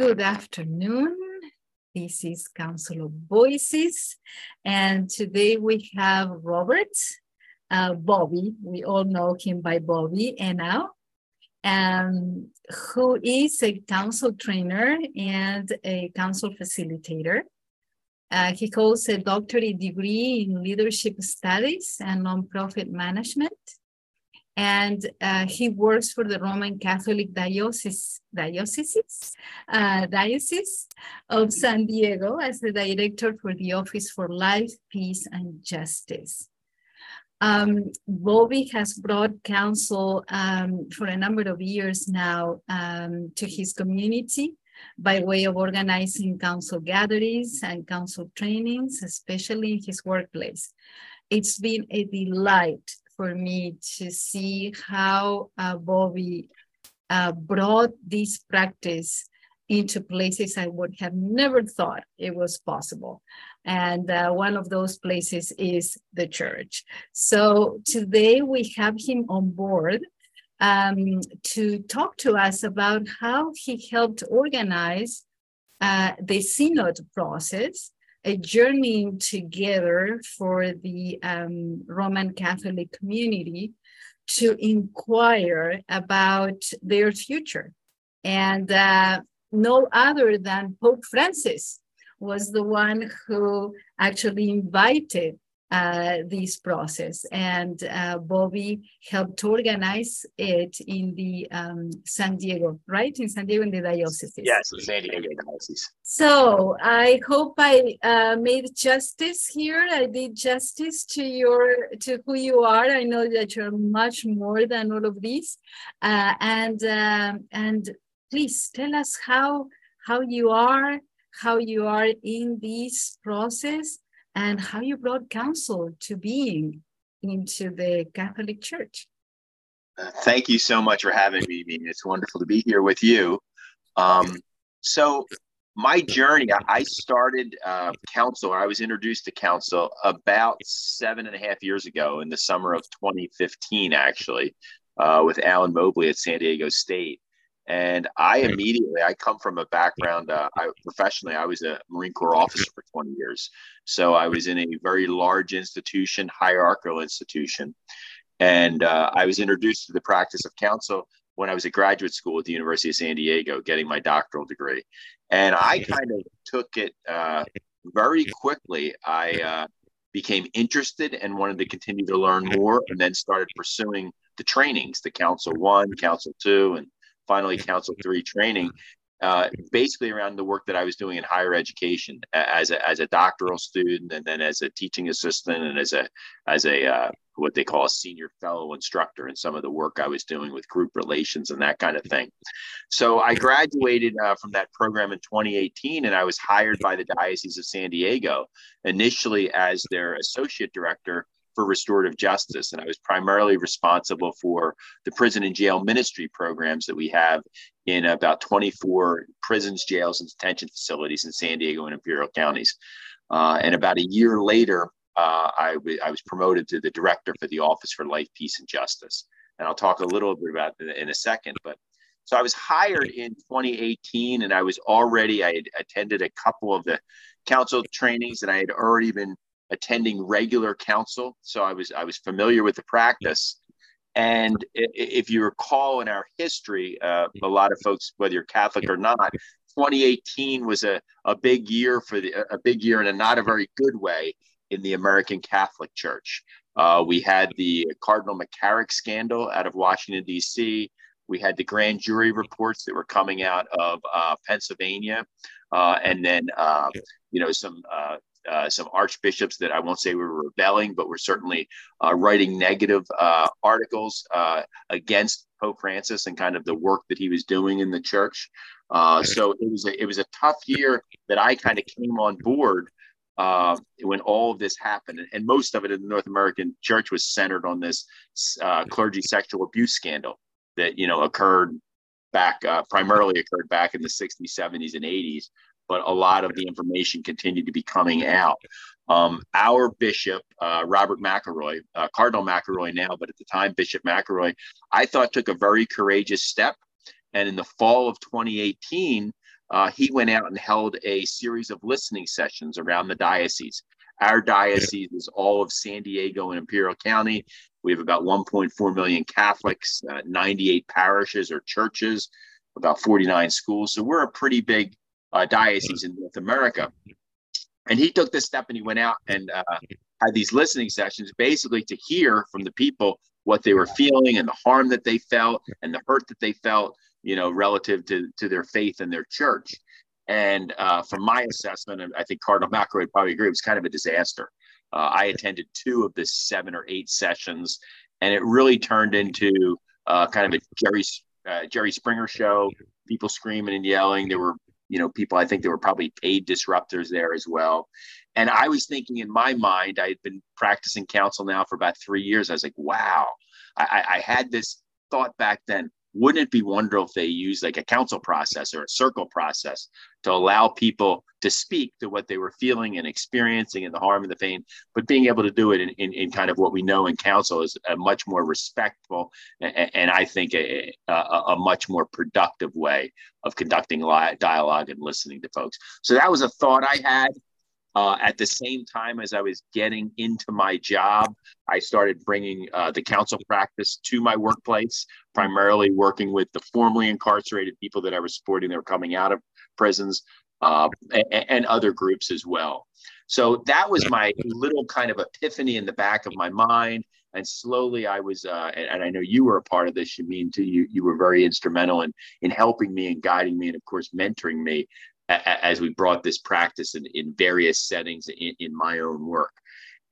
Good afternoon. This is Council of Voices, and today we have Robert, uh, Bobby. We all know him by Bobby, and now, um, who is a council trainer and a council facilitator. Uh, he holds a doctorate degree in leadership studies and nonprofit management and uh, he works for the Roman Catholic Diocese, Diocese, uh, Diocese of San Diego as the director for the Office for Life, Peace, and Justice. Um, Bobby has brought council um, for a number of years now um, to his community by way of organizing council gatherings and council trainings, especially in his workplace. It's been a delight for me to see how uh, Bobby uh, brought this practice into places I would have never thought it was possible. And uh, one of those places is the church. So today we have him on board um, to talk to us about how he helped organize uh, the synod process a journey together for the um, Roman Catholic community to inquire about their future. And uh, no other than Pope Francis was the one who actually invited uh, this process. And uh, Bobby helped organize it in the um, San Diego, right? In San Diego, in the diocese. Yes, in San Diego diocese. So I hope I uh, made justice here. I did justice to your to who you are. I know that you're much more than all of these, uh, and um, and please tell us how how you are, how you are in this process and how you brought council to being into the Catholic Church. Uh, thank you so much for having me. It's wonderful to be here with you. Um, so, my journey, I started uh, council, I was introduced to council about seven and a half years ago in the summer of 2015, actually, uh, with Alan Mobley at San Diego State. And I immediately, I come from a background, uh, I, professionally, I was a Marine Corps officer for 20 years. So I was in a very large institution, hierarchical institution. And uh, I was introduced to the practice of council when I was at graduate school at the University of San Diego, getting my doctoral degree. And I kind of took it uh, very quickly. I uh, became interested and wanted to continue to learn more, and then started pursuing the trainings, the Council One, Council Two, and finally Council Three training, uh, basically around the work that I was doing in higher education as a, as a doctoral student, and then as a teaching assistant, and as a as a uh, what they call a senior fellow instructor, and some of the work I was doing with group relations and that kind of thing. So I graduated uh, from that program in 2018, and I was hired by the Diocese of San Diego initially as their associate director for restorative justice. And I was primarily responsible for the prison and jail ministry programs that we have in about 24 prisons, jails, and detention facilities in San Diego and Imperial counties. Uh, and about a year later, uh, I, w- I was promoted to the director for the Office for Life, Peace, and Justice. And I'll talk a little bit about that in a second. But so I was hired in 2018, and I was already, I had attended a couple of the council trainings, and I had already been attending regular council, so I was I was familiar with the practice. And if you recall in our history, uh, a lot of folks, whether you're Catholic or not, 2018 was a, a big year for the a big year in a not a very good way in the American Catholic Church. Uh, we had the Cardinal McCarrick scandal out of Washington D.C. We had the grand jury reports that were coming out of uh, Pennsylvania, uh, and then uh, you know some uh, uh, some archbishops that I won't say were rebelling, but were certainly uh, writing negative uh, articles uh, against Pope Francis and kind of the work that he was doing in the church. Uh, so it was a, it was a tough year that I kind of came on board uh, when all of this happened, and most of it in the North American Church was centered on this clergy sexual abuse scandal that you know occurred back primarily occurred back in the 60s, 70s, and 80s but a lot of the information continued to be coming out. Um, our bishop, uh, Robert McElroy, uh, Cardinal McElroy now, but at the time, Bishop McElroy, I thought took a very courageous step. And in the fall of 2018, uh, he went out and held a series of listening sessions around the diocese. Our diocese is all of San Diego and Imperial County. We have about 1.4 million Catholics, uh, 98 parishes or churches, about 49 schools. So we're a pretty big uh, diocese in North America. And he took this step and he went out and uh, had these listening sessions basically to hear from the people what they were feeling and the harm that they felt and the hurt that they felt, you know, relative to, to their faith and their church. And uh, from my assessment, and I think Cardinal McElroy would probably agree, it was kind of a disaster. Uh, I attended two of the seven or eight sessions, and it really turned into uh, kind of a Jerry uh, Jerry Springer show. People screaming and yelling. There were, you know, people. I think there were probably paid disruptors there as well. And I was thinking in my mind, I had been practicing council now for about three years. I was like, wow, I, I had this thought back then. Wouldn't it be wonderful if they use like a council process or a circle process to allow people to speak to what they were feeling and experiencing and the harm and the pain, but being able to do it in, in, in kind of what we know in council is a much more respectful and, and I think a, a, a, much more productive way of conducting dialogue and listening to folks. So that was a thought I had. Uh, at the same time as I was getting into my job, I started bringing uh, the council practice to my workplace, primarily working with the formerly incarcerated people that I was supporting that were coming out of prisons uh, and, and other groups as well. So that was my little kind of epiphany in the back of my mind. And slowly I was, uh, and, and, I know you were a part of this, Yamin too, you, you were very instrumental in, in helping me and guiding me and of course mentoring me as we brought this practice in, in various settings in, in my own work.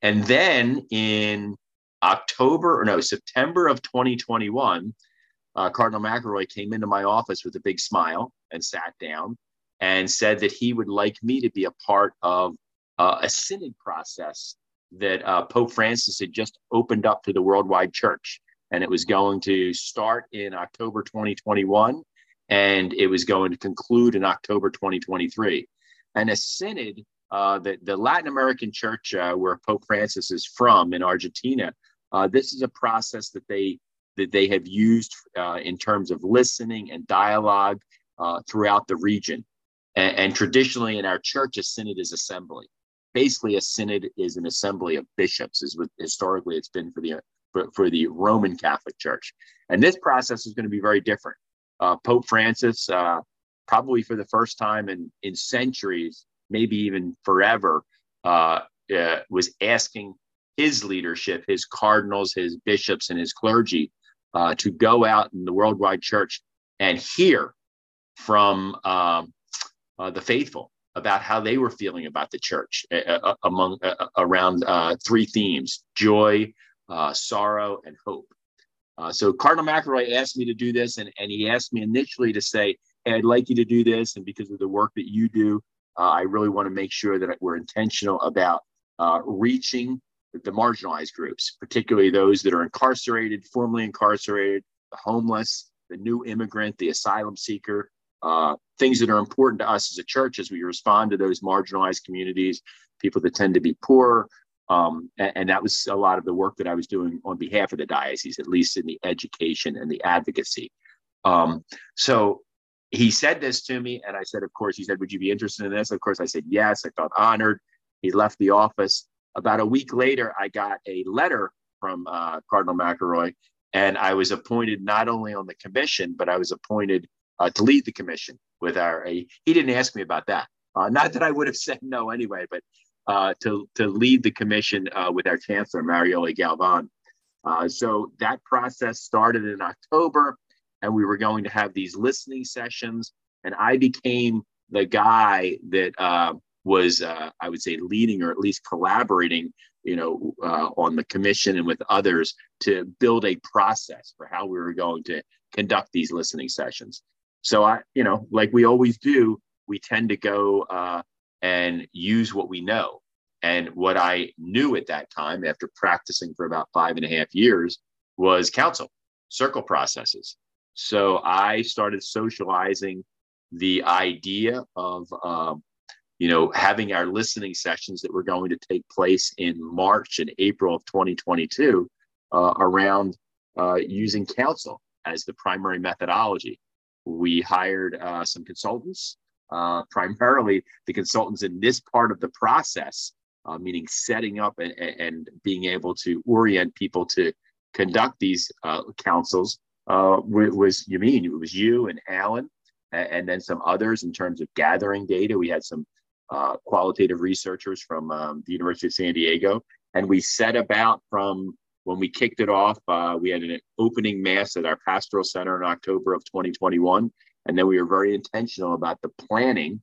And then in October or no, September of 2021, uh, Cardinal McElroy came into my office with a big smile and sat down and said that he would like me to be a part of uh, a synod process that uh, Pope Francis had just opened up to the worldwide church. And it was going to start in October 2021 and it was going to conclude in October 2023. And a synod, uh, the, the Latin American church uh, where Pope Francis is from in Argentina, uh, this is a process that they that they have used uh, in terms of listening and dialogue uh, throughout the region. And, and, traditionally in our church, a synod is assembly. Basically, a synod is an assembly of bishops, is what historically it's been for the for, for the Roman Catholic Church. And this process is going to be very different uh, Pope Francis, uh, probably for the first time in, in centuries, maybe even forever, uh, uh, was asking his leadership, his cardinals, his bishops, and his clergy uh, to go out in the worldwide church and hear from um, uh, the faithful about how they were feeling about the church among around three themes: joy, sorrow, and hope. Uh, so Cardinal McElroy asked me to do this, and, and he asked me initially to say, hey, I'd like you to do this. And because of the work that you do, uh, I really want to make sure that we're intentional about uh, reaching the marginalized groups, particularly those that are incarcerated, formerly incarcerated, the homeless, the new immigrant, the asylum seeker, uh, things that are important to us as a church as we respond to those marginalized communities, people that tend to be poor, um, and, and, that was a lot of the work that I was doing on behalf of the diocese, at least in the education and the advocacy. Um, so he said this to me, and I said, Of course, he said, Would you be interested in this? Of course, I said, Yes. I felt honored. He left the office. About a week later, I got a letter from uh, Cardinal McElroy, and I was appointed not only on the commission, but I was appointed uh, to lead the commission with our. He didn't ask me about that. Uh, not that I would have said no anyway, but uh, to, to lead the commission uh, with our chancellor, Marioly Galvan. Uh, so that process started in October, and we were going to have these listening sessions. And I became the guy that uh, was, uh, I would say, leading or at least collaborating, you know, uh, on the commission and with others to build a process for how we were going to conduct these listening sessions. So I, you know, like we always do, we tend to go and use what we know. And what I knew at that time, after practicing for about five and a half years, was council, circle processes. So I started socializing the idea of, um, you know, having our listening sessions that were going to take place in March and April of 2022 uh, around uh, using council as the primary methodology. We hired uh, some consultants uh, primarily the consultants in this part of the process, uh, meaning setting up and, and, being able to orient people to conduct these uh, councils, uh, was Yamin It was you and Alan, and, and, then some others in terms of gathering data. We had some uh, qualitative researchers from um, the University of San Diego, and we set about from when we kicked it off. We had an opening mass at our pastoral center in October of 2021 and then we were very intentional about the planning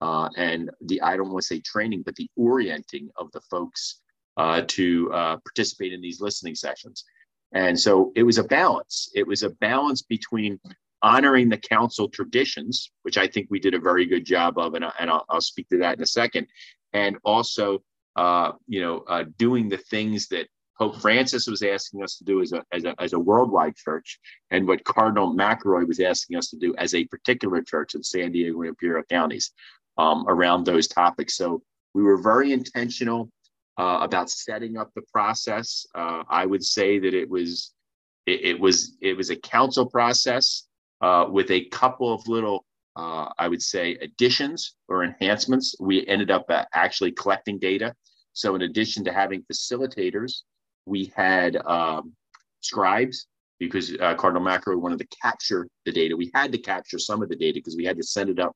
uh, and the, I don't want to say training, but the orienting of the folks uh, to uh, participate in these listening sessions. And so it was a balance. It was a balance between honoring the council traditions, which I think we did a very good job of, and, I, and I'll, I'll speak to that in a second, and also, uh, you know, uh, doing the things that Pope Francis was asking us to do as a, as a, as a worldwide church, and what Cardinal McElroy was asking us to do as a particular church in San Diego and Imperial counties um, around those topics. So we were very intentional uh, about setting up the process. Uh, I would say that it was it, it was it was a council process uh, with a couple of little uh, I would say additions or enhancements. We ended up uh, actually collecting data. So in addition to having facilitators we had um, scribes because uh, Cardinal McElroy wanted to capture the data. We had to capture some of the data because we had to send it up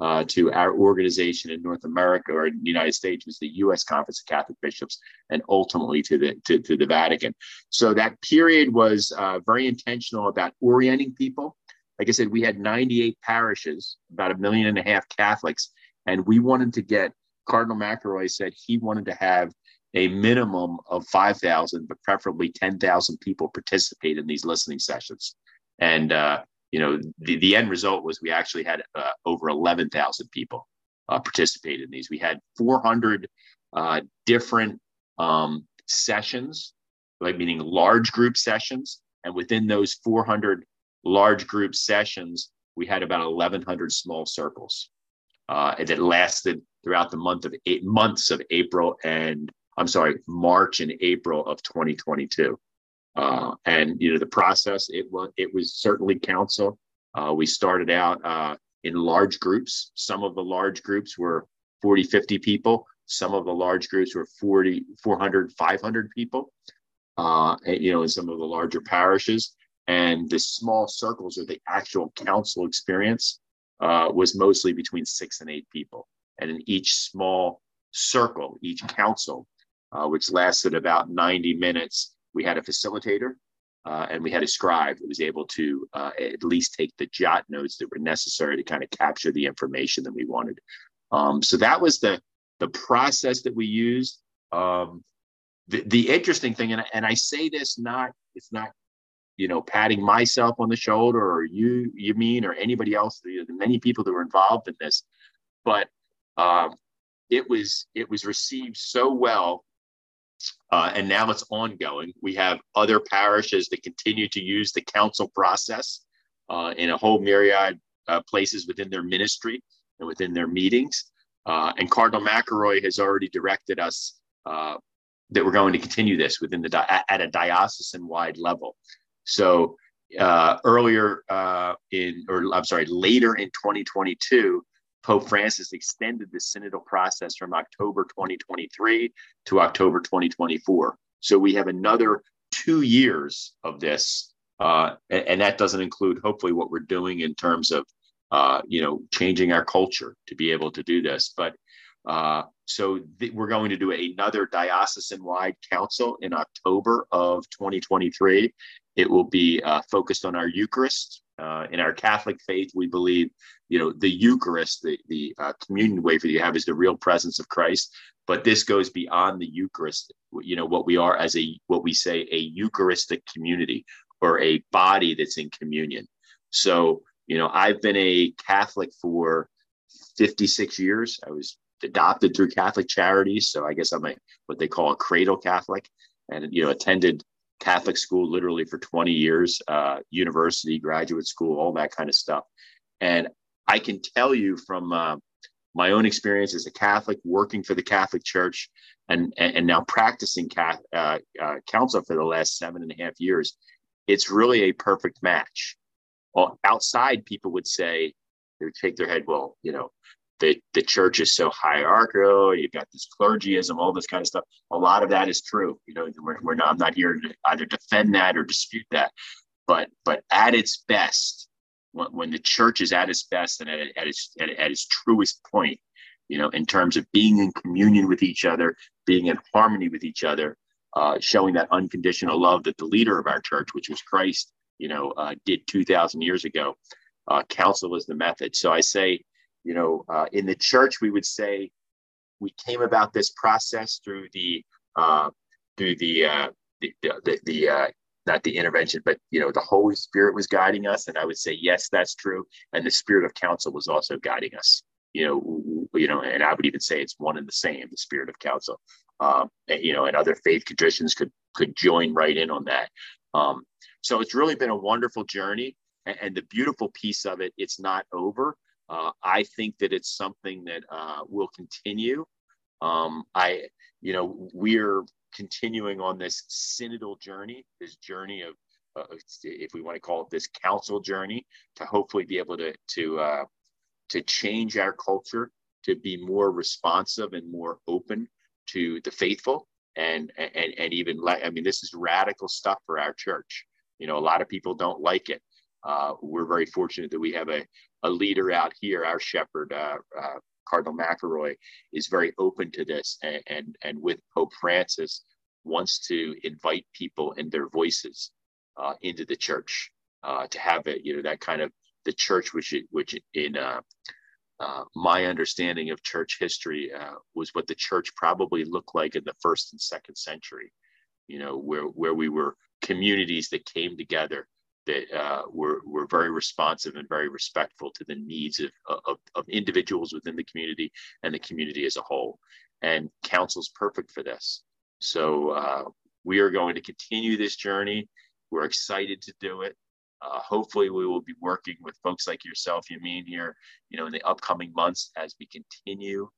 uh, to our organization in North America or in the United States, was the U.S. Conference of Catholic Bishops, and ultimately to the to, to the Vatican. So that period was uh, very intentional about orienting people. Like I said, we had 98 parishes, about a million and a half Catholics, and we wanted to get. Cardinal McElroy said he wanted to have a minimum of 5,000, but preferably 10,000 people participate in these listening sessions. And, uh, you know, the, the end result was we actually had uh, over 11,000 people uh, participate in these. We had 400 uh, different um, sessions, like meaning large group sessions. And within those 400 large group sessions, we had about 1,100 small circles. Uh, that lasted throughout the month of eight months of April and I'm sorry, March and April of 2022. Uh, and you know the process it was it was certainly council. Uh, we started out uh, in large groups. Some of the large groups were 40, 50 people. Some of the large groups were 40, 400, 500 people. Uh, and, you know, in some of the larger parishes, and the small circles or the actual council experience uh, was mostly between six and eight people. And in each small circle, each council uh, which lasted about 90 minutes. We had a facilitator uh, and we had a scribe who was able to uh, at least take the jot notes that were necessary to kind of capture the information that we wanted. Um, so that was the the process that we used. Um, the, the interesting thing, and, and I say this not, it's not, you know, patting myself on the shoulder or you, you Yamin, or anybody else, the, the many people that were involved in this, but um, it was it was received so well uh, and now it's ongoing. We have other parishes that continue to use the council process uh, in a whole myriad uh, places within their ministry and within their meetings. Uh, and Cardinal McElroy has already directed us uh, that we're going to continue this within the di- at a diocesan-wide level. So uh, earlier in, or I'm sorry, later in 2022, Pope Francis extended the synodal process from October 2023 to October 2024. So we have another two years of this, uh, and, and, that doesn't include hopefully what we're doing in terms of uh, you know changing our culture to be able to do this. But uh, so th- we're going to do another diocesan-wide council in October of 2023. It will be uh, focused on our Eucharist. Uh, in our Catholic faith, we believe, you know, the Eucharist, the, the uh, communion wafer you have is the real presence of Christ. But this goes beyond the Eucharist. You know, what we are as a, what we say, a Eucharistic community or a body that's in communion. So, you know, I've been a Catholic for 56 years. I was adopted through Catholic charities. So I guess I'm a what they call a cradle Catholic, and you know attended Catholic school literally for 20 years, uh, university, graduate school, all that kind of stuff. And I can tell you from uh, my own experience as a Catholic, working for the Catholic Church, and and, now practicing Catholic, uh, uh, council for the last seven and a half years, it's really a perfect match. Well, outside, people would say they would shake their head. Well, you know, the the church is so hierarchical. You've got this clergyism, all this kind of stuff. A lot of that is true. You know, we're, we're not. I'm not here to either defend that or dispute that. But but at its best, when, when the church is at its best and at, at its at, at its truest point, you know, in terms of being in communion with each other, being in harmony with each other, uh, showing that unconditional love that the leader of our church, which was Christ, you know, uh, did 2,000 years ago. Uh, council was the method. So I say, you know, uh, in the church, we would say we came about this process through the uh, through the uh, the the, the not the intervention, but you know, the Holy Spirit was guiding us, and I would say yes, that's true, and the Spirit of counsel was also guiding us. You know, you know, and I would even say it's one and the same, the Spirit of counsel. Um, and, you know, and other faith traditions could could join right in on that. Um, so it's really been a wonderful journey, and, and the beautiful piece of it, it's not over. Uh, I think that it's something that uh, will continue. Um, I, you know, we're continuing on this synodal journey, this journey of, uh, if we want to call it this council journey, to hopefully be able to to uh, to change our culture to be more responsive and more open to the faithful, and and and even like I mean, this is radical stuff for our church. You know, a lot of people don't like it. Uh, we're very fortunate that we have a, a leader out here, our shepherd, uh, uh, Cardinal McElroy is very open to this and, and, and with Pope Francis wants to invite people and their voices uh, into the church uh, to have it, you know, that kind of the church, which, which in uh, my understanding of church history was what the church probably looked like in the first and second century, you know, where, where we were communities that came together that uh, were, were very responsive and very respectful to the needs of, of, of, individuals within the community and the community as a whole. And council's perfect for this. So uh, we are going to continue this journey. We're excited to do it. Uh, hopefully, we will be working with folks like yourself, Yamin, here, you know, in the upcoming months as we continue,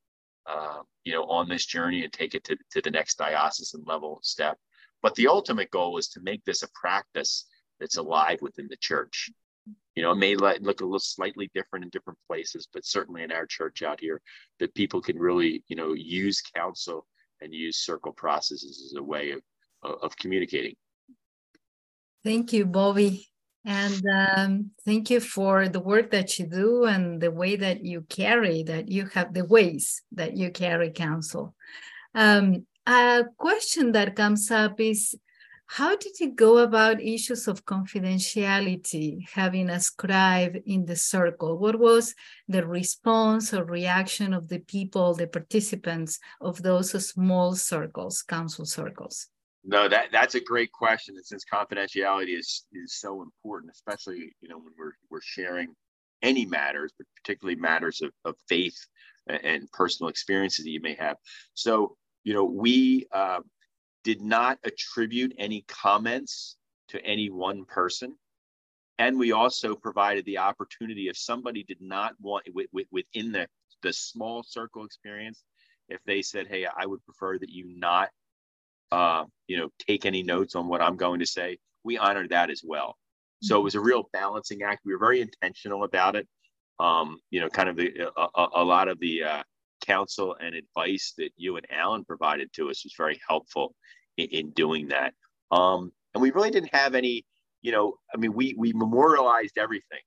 uh, you know, on this journey and take it to, to the next diocesan level step. But the ultimate goal is to make this a practice that's alive within the church. You know, it may look a little slightly different in different places, but certainly in our church out here, that people can really, you know, use council and use circle processes as a way of, of communicating. Thank you, Bobby. And um, thank you for the work that you do and the way that you carry, that you have the ways that you carry council. Um, a question that comes up is how did you go about issues of confidentiality having a scribe in the circle? What was the response or reaction of the people, the participants of those small circles, council circles? No, that that's a great question. And since confidentiality is is so important, especially you know when we're we're sharing any matters, but particularly matters of, of faith and personal experiences that you may have. So you know we uh, did not attribute any comments to any one person. And we also provided the opportunity if somebody did not want within the, the small circle experience, if they said, Hey, I would prefer that you not, uh, you know, take any notes on what I'm going to say, we honored that as well. So it was a real balancing act. We were very intentional about it. Um, you know, kind of the, a, a lot of the uh, counsel and advice that you and Alan provided to us was very helpful in, in doing that. Um, and we really didn't have any, you know, I mean, we we memorialized everything.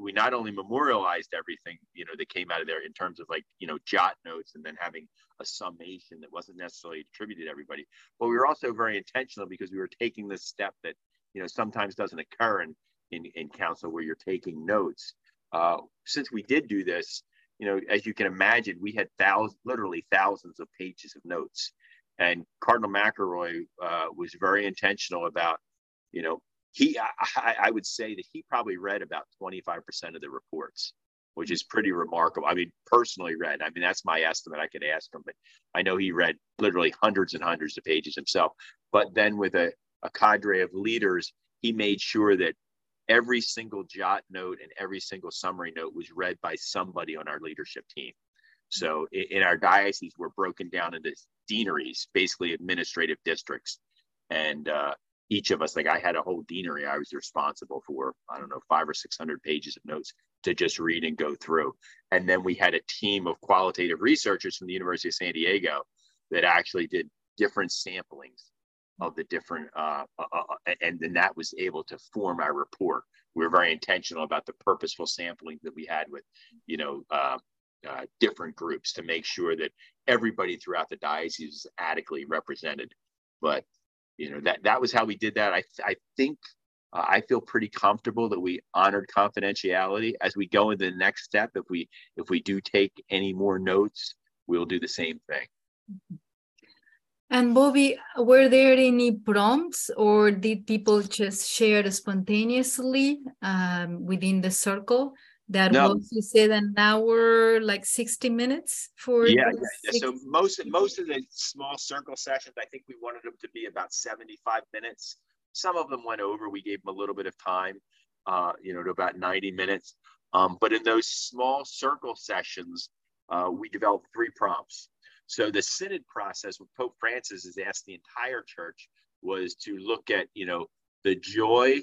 We not only memorialized everything, you know, that came out of there in terms of like, you know, jot notes and then having a summation that wasn't necessarily attributed to everybody, but we were also very intentional because we were taking this step that, you know, sometimes doesn't occur in in, in council where you're taking notes. Uh, since we did do this, you know, as you can imagine, we had thousands, literally thousands of pages of notes. And Cardinal McElroy uh, was very intentional about, you know, he, I, I, would say that he probably read about 25% of the reports, which is pretty remarkable. I mean, personally read, I mean, that's my estimate. I could ask him, but I know he read literally hundreds and hundreds of pages himself. But then with a, a cadre of leaders, he made sure that every single jot note and every single summary note was read by somebody on our leadership team. So in, our diocese, we're broken down into deaneries, basically administrative districts. And uh, each of us, like I had a whole deanery I was responsible for, I don't know, five or 600 pages of notes to just read and go through. And then we had a team of qualitative researchers from the University of San Diego that actually did different samplings of the different, uh, uh, uh, uh and then that was able to form our report. We were very intentional about the purposeful sampling that we had with, you know, uh, uh, different groups to make sure that everybody throughout the diocese is adequately represented. But you know that that was how we did that. I I think I feel pretty comfortable that we honored confidentiality as we go into the next step. If we if we do take any more notes, we'll do the same thing. And Bobby, were there any prompts, or did people just share spontaneously um, within the circle? that no. was you said an hour like 60 minutes for yeah, yeah, yeah. so most most of the small circle sessions i think we wanted them to be about 75 minutes some of them went over we gave them a little bit of time uh, you know to about 90 minutes um, but in those small circle sessions uh, we developed three prompts so the synod process with pope francis has asked the entire church was to look at you know the joy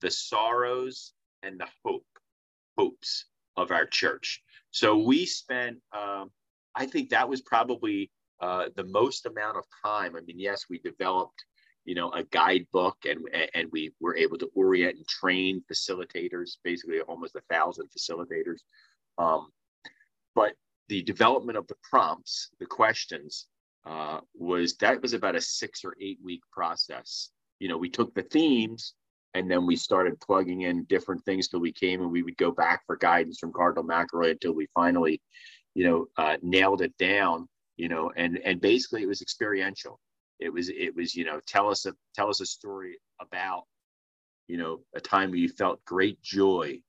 the sorrows and the hope hopes of our church. So we spent, um, I think that was probably uh, the most amount of time. I mean, yes, we developed, you know, a guidebook and and we were able to orient and train facilitators, basically almost a thousand facilitators. Um, but the development of the prompts, the questions, uh, was that was about a six or eight week process. You know, we took the themes and then we started plugging in different things till we came and we would go back for guidance from Cardinal McElroy until we finally, you know, uh, nailed it down. You know, and and basically it was experiential. It was it was you know tell us a tell us a story about you know a time where you felt great joy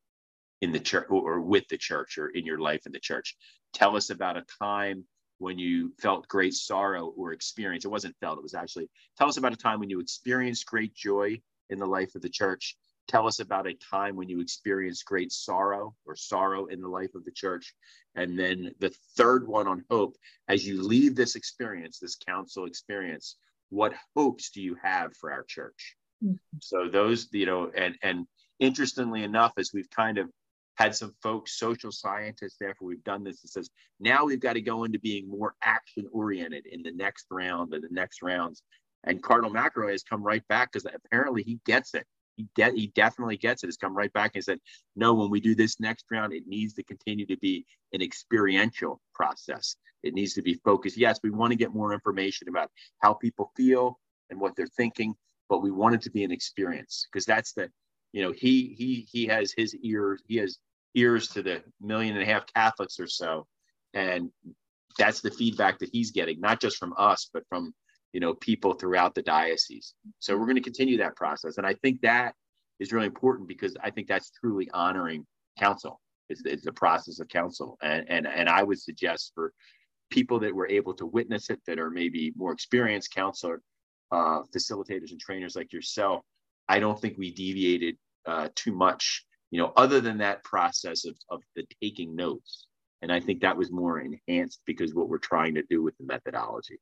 in the church or with the church or in your life in the church. Tell us about a time when you felt great sorrow or experience. It wasn't felt, it was actually tell us about a time when you experienced great joy in the life of the church. Tell us about a time when you experienced great sorrow or sorrow in the life of the church. And then the third one on hope, as you leave this experience, this council experience, what hopes do you have for our church? Mm-hmm. So those, you know, and and interestingly enough, as we've kind of had some folks, social scientists, after we've done this, it says now we've got to go into being more action oriented in the next round and the next rounds. And Cardinal McElroy has come right back because apparently he gets it. He, de- he definitely gets it. Has come right back and said, no, when we do this next round, it needs to continue to be an experiential process. It needs to be focused. Yes, we want to get more information about how people feel and what they're thinking, but we want it to be an experience because that's the, you know, he he he has his ears, he has ears to the million and a half Catholics or so, and that's the feedback that he's getting, not just from us, but from you know people throughout the diocese. So we're going to continue that process. And i think that is really important because i think that's truly honoring council. It's, it's the process of council. And, and and i would suggest for people that were able to witness it that are maybe more experienced counselor uh, facilitators and trainers like yourself i don't think we deviated uh, too much you know other than that process of, of the taking notes and i think that was more enhanced because what we're trying to do with the methodology.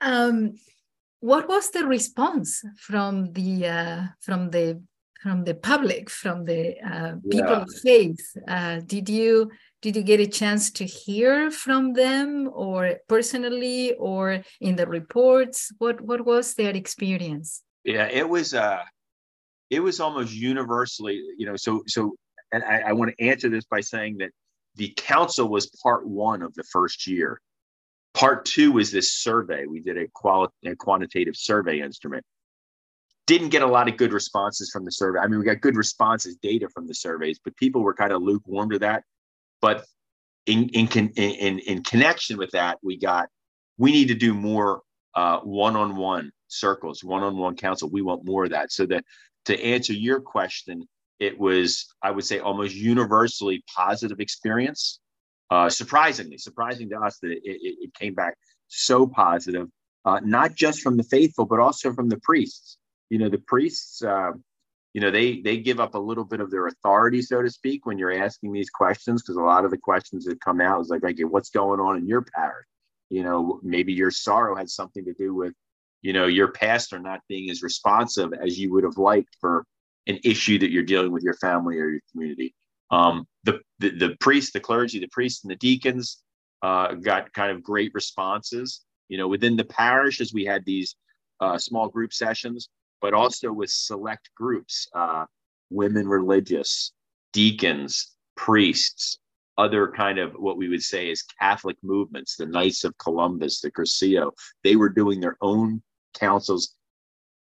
Um, what was the response from the uh, from the from the public, from the uh, people yeah. of faith? Uh, did you did you get a chance to hear from them, or personally, or in the reports? What what was their experience? Yeah, it was uh, it was almost universally, you know. So so, and I, I want to answer this by saying that the council was part one of the first year Part two was this survey. We did a, quali- a quantitative survey instrument. Didn't get a lot of good responses from the survey. I mean, we got good responses, data from the surveys, but people were kind of lukewarm to that. But in in in in connection with that, we got we need to do more uh, one-on-one circles, one-on-one council. We want more of that. So that to answer your question, it was I would say almost universally positive experience uh, surprisingly, surprising to us that it, it, it came back so positive, uh, not just from the faithful, but also from the priests. You know, the priests, uh, you know, they they give up a little bit of their authority, so to speak, when you're asking these questions, because a lot of the questions that come out is like, okay, what's going on in your parish? You know, maybe your sorrow has something to do with, you know, your pastor not being as responsive as you would have liked for an issue that you're dealing with your family or your community. Um, the, the, the priest, the clergy, the priests, and the deacons uh, got kind of great responses. You know, within the parishes, we had these uh, small group sessions, but also with select groups, uh, women religious, deacons, priests, other kind of what we would say is Catholic movements, the Knights of Columbus, the Cursillo. They were doing their own councils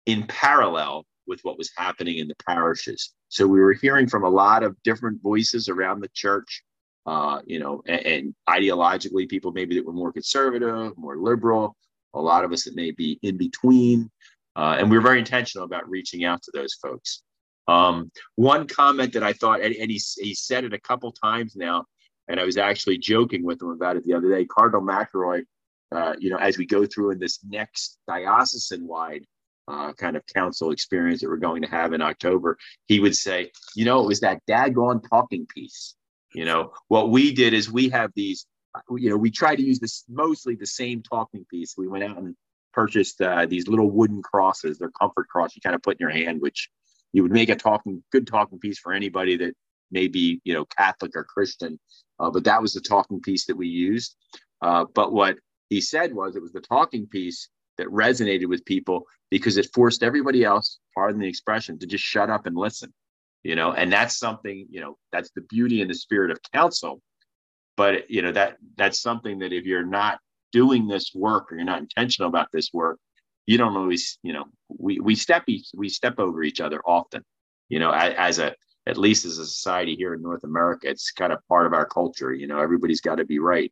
in parallel with what was happening in the parishes. So we were hearing from a lot of different voices around the church, uh, you know, and, and, ideologically, people maybe that were more conservative, more liberal, a lot of us that may be in between. Uh, and we were very intentional about reaching out to those folks. Um, one comment that I thought, and, and he, he said it a couple times now, and I was actually joking with him about it the other day. Cardinal McElroy, uh, you know, as we go through in this next diocesan wide uh, kind of council experience that we're going to have in October, he would say, you know, it was that daggone talking piece. You know, what we did is we have these, you know, we try to use this mostly the same talking piece. We went out and purchased uh, these little wooden crosses. They're comfort cross you kind of put in your hand, which you would make a talking good talking piece for anybody that may be you know Catholic or Christian. Uh, but that was the talking piece that we used. Uh, but what he said was it was the talking piece that resonated with people because it forced everybody else, pardon the expression, to just shut up and listen. You know, and that's something, you know, that's the beauty and the spirit of counsel. But you know, that that's something that if you're not doing this work or you're not intentional about this work, you don't always, you know, we we step each we step over each other often. You know, as, as a at least as a society here in North America, it's kind of part of our culture. You know, everybody's got to be right,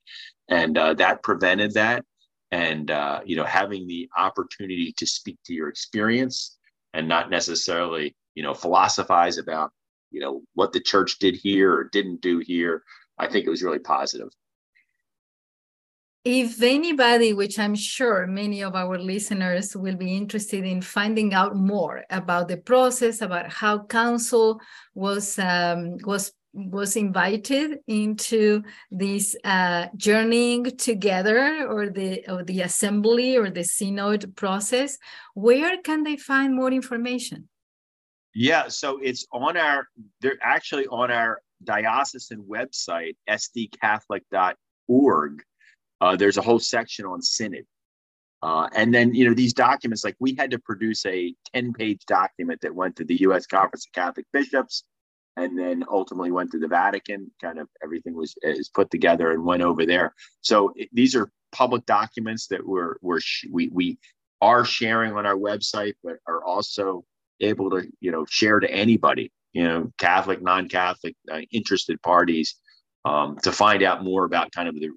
and uh, that prevented that and uh, you know having the opportunity to speak to your experience and not necessarily you know philosophize about you know what the church did here or didn't do here i think it was really positive if anybody which i'm sure many of our listeners will be interested in finding out more about the process about how council was um, was was invited into this uh, journeying together or the or the assembly or the synod process where can they find more information? Yeah so it's on our they're actually on our diocesan website sdcatholic.org uh, there's a whole section on synod uh, and then you know these documents like we had to produce a 10 page document that went to the u.s conference of catholic bishops and then ultimately went to the Vatican. Kind of everything was is put together and went over there. So it, these are public documents that we're, we're we we are sharing on our website, but are also able to you know share to anybody, you know, Catholic, non-Catholic, uh, interested parties, um, to find out more about kind of the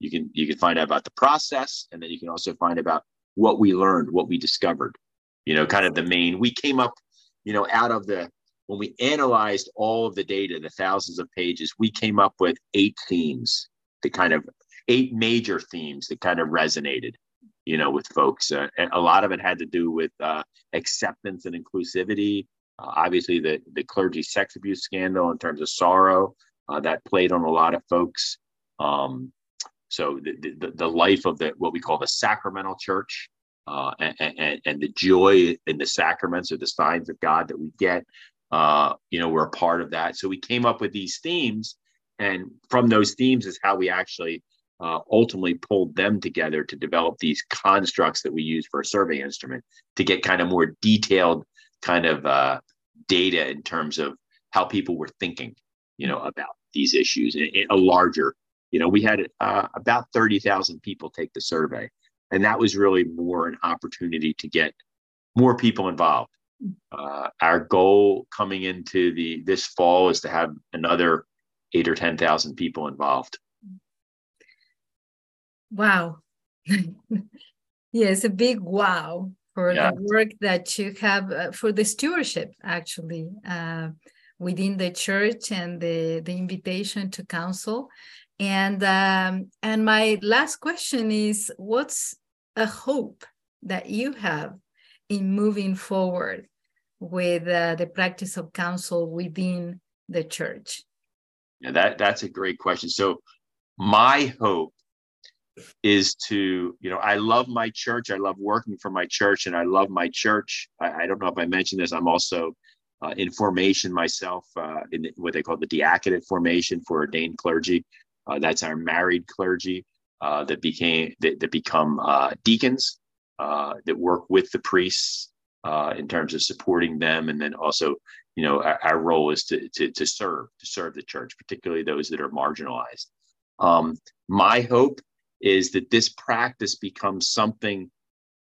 you can you can find out about the process, and then you can also find about what we learned, what we discovered. You know, kind of the main. We came up, you know, out of the when we analyzed all of the data, the thousands of pages, we came up with eight themes, the kind of eight major themes that kind of resonated, you know, with folks. Uh, a lot of it had to do with uh, acceptance and inclusivity. Uh, obviously, the the clergy sex abuse scandal in terms of sorrow uh, that played on a lot of folks. Um, so the, the, the life of the what we call the sacramental church uh, and, and, and the joy in the sacraments or the signs of God that we get uh, you know, we're a part of that. So we came up with these themes, and from those themes is how we actually uh, ultimately pulled them together to develop these constructs that we use for a survey instrument to get kind of more detailed kind of uh, data in terms of how people were thinking, you know, about these issues in, in a larger. You know, we had uh, about thirty thousand people take the survey, and that was really more an opportunity to get more people involved uh, our goal coming into the this fall is to have another eight or ten thousand people involved. Wow! yes, a big wow for yeah. the work that you have uh, for the stewardship actually uh, within the church and the the invitation to council. And um, and my last question is, what's a hope that you have in moving forward with uh, the practice of council within the church? Yeah, that that's a great question. So my hope is to you know i love my church i love working for my church and i love my church i, I don't know if i mentioned this i'm also uh, in formation myself uh, in what they call the diaconate formation for ordained clergy uh, that's our married clergy uh, that became that, that become uh, deacons uh, that work with the priests in terms of supporting them. And then also you know our, our role is to, to, to serve to serve the church particularly those that are marginalized. Um, my hope is that this practice becomes something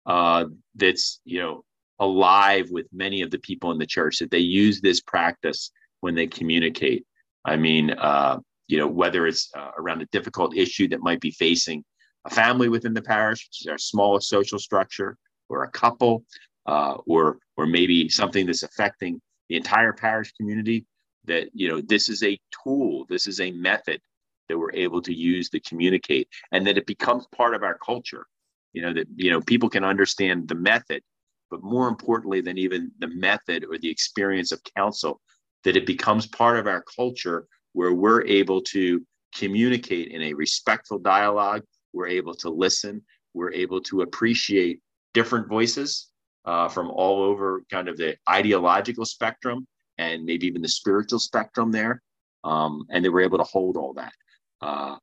uh, that's you know alive with many of the people in the church that they use this practice when they communicate. I mean uh, you know whether it's uh, around a difficult issue that might be facing a family within the parish which is our smallest social structure or a couple uh, or or maybe something that's affecting the entire parish community that you know this is a tool this is a method that we're able to use to communicate and that it becomes part of our culture. You know that you know people can understand the method but more importantly than even the method or the experience of council that it becomes part of our culture where we're able to communicate in a respectful dialogue we're able to listen we're able to appreciate different voices uh, from all over kind of the ideological spectrum and maybe even the spiritual spectrum there um, and they were able to hold all that uh,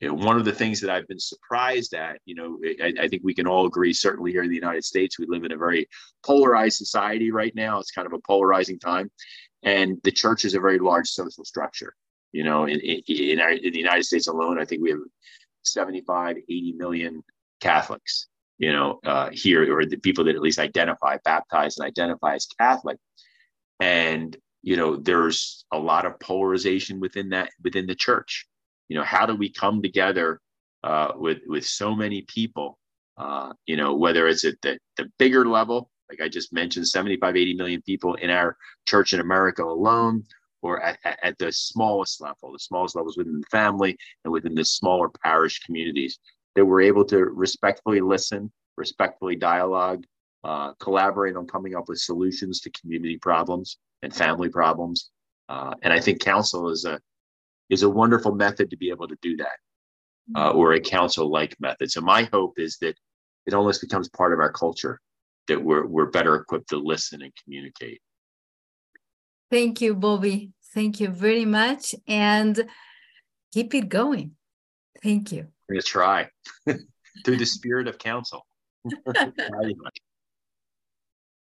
you know, one of the things that I've been surprised at, you know, I, I, think we can all agree, certainly here in the United States, we live in a very polarized society right now. It's kind of a polarizing time. And the church is a very large social structure. You know, in, in, our, in the United States alone, I think we have 75, 80 million Catholics, you know, uh, here, or the people that at least identify, baptize, and identify as Catholic. And, you know, there's a lot of polarization within that, within the church you know how do we come together uh, with with so many people uh, you know whether it's at the, the bigger level like i just mentioned 75 80 million people in our church in america alone or at, at the smallest level the smallest levels within the family and within the smaller parish communities that we're able to respectfully listen respectfully dialogue uh, collaborate on coming up with solutions to community problems and family problems uh, and i think council is a is a wonderful method to be able to do that, uh, or a council like method. So my hope is that it almost becomes part of our culture that we're we're better equipped to listen and communicate. Thank you, Bobby. Thank you very much, and keep it going. Thank you. We're gonna try through the spirit of council.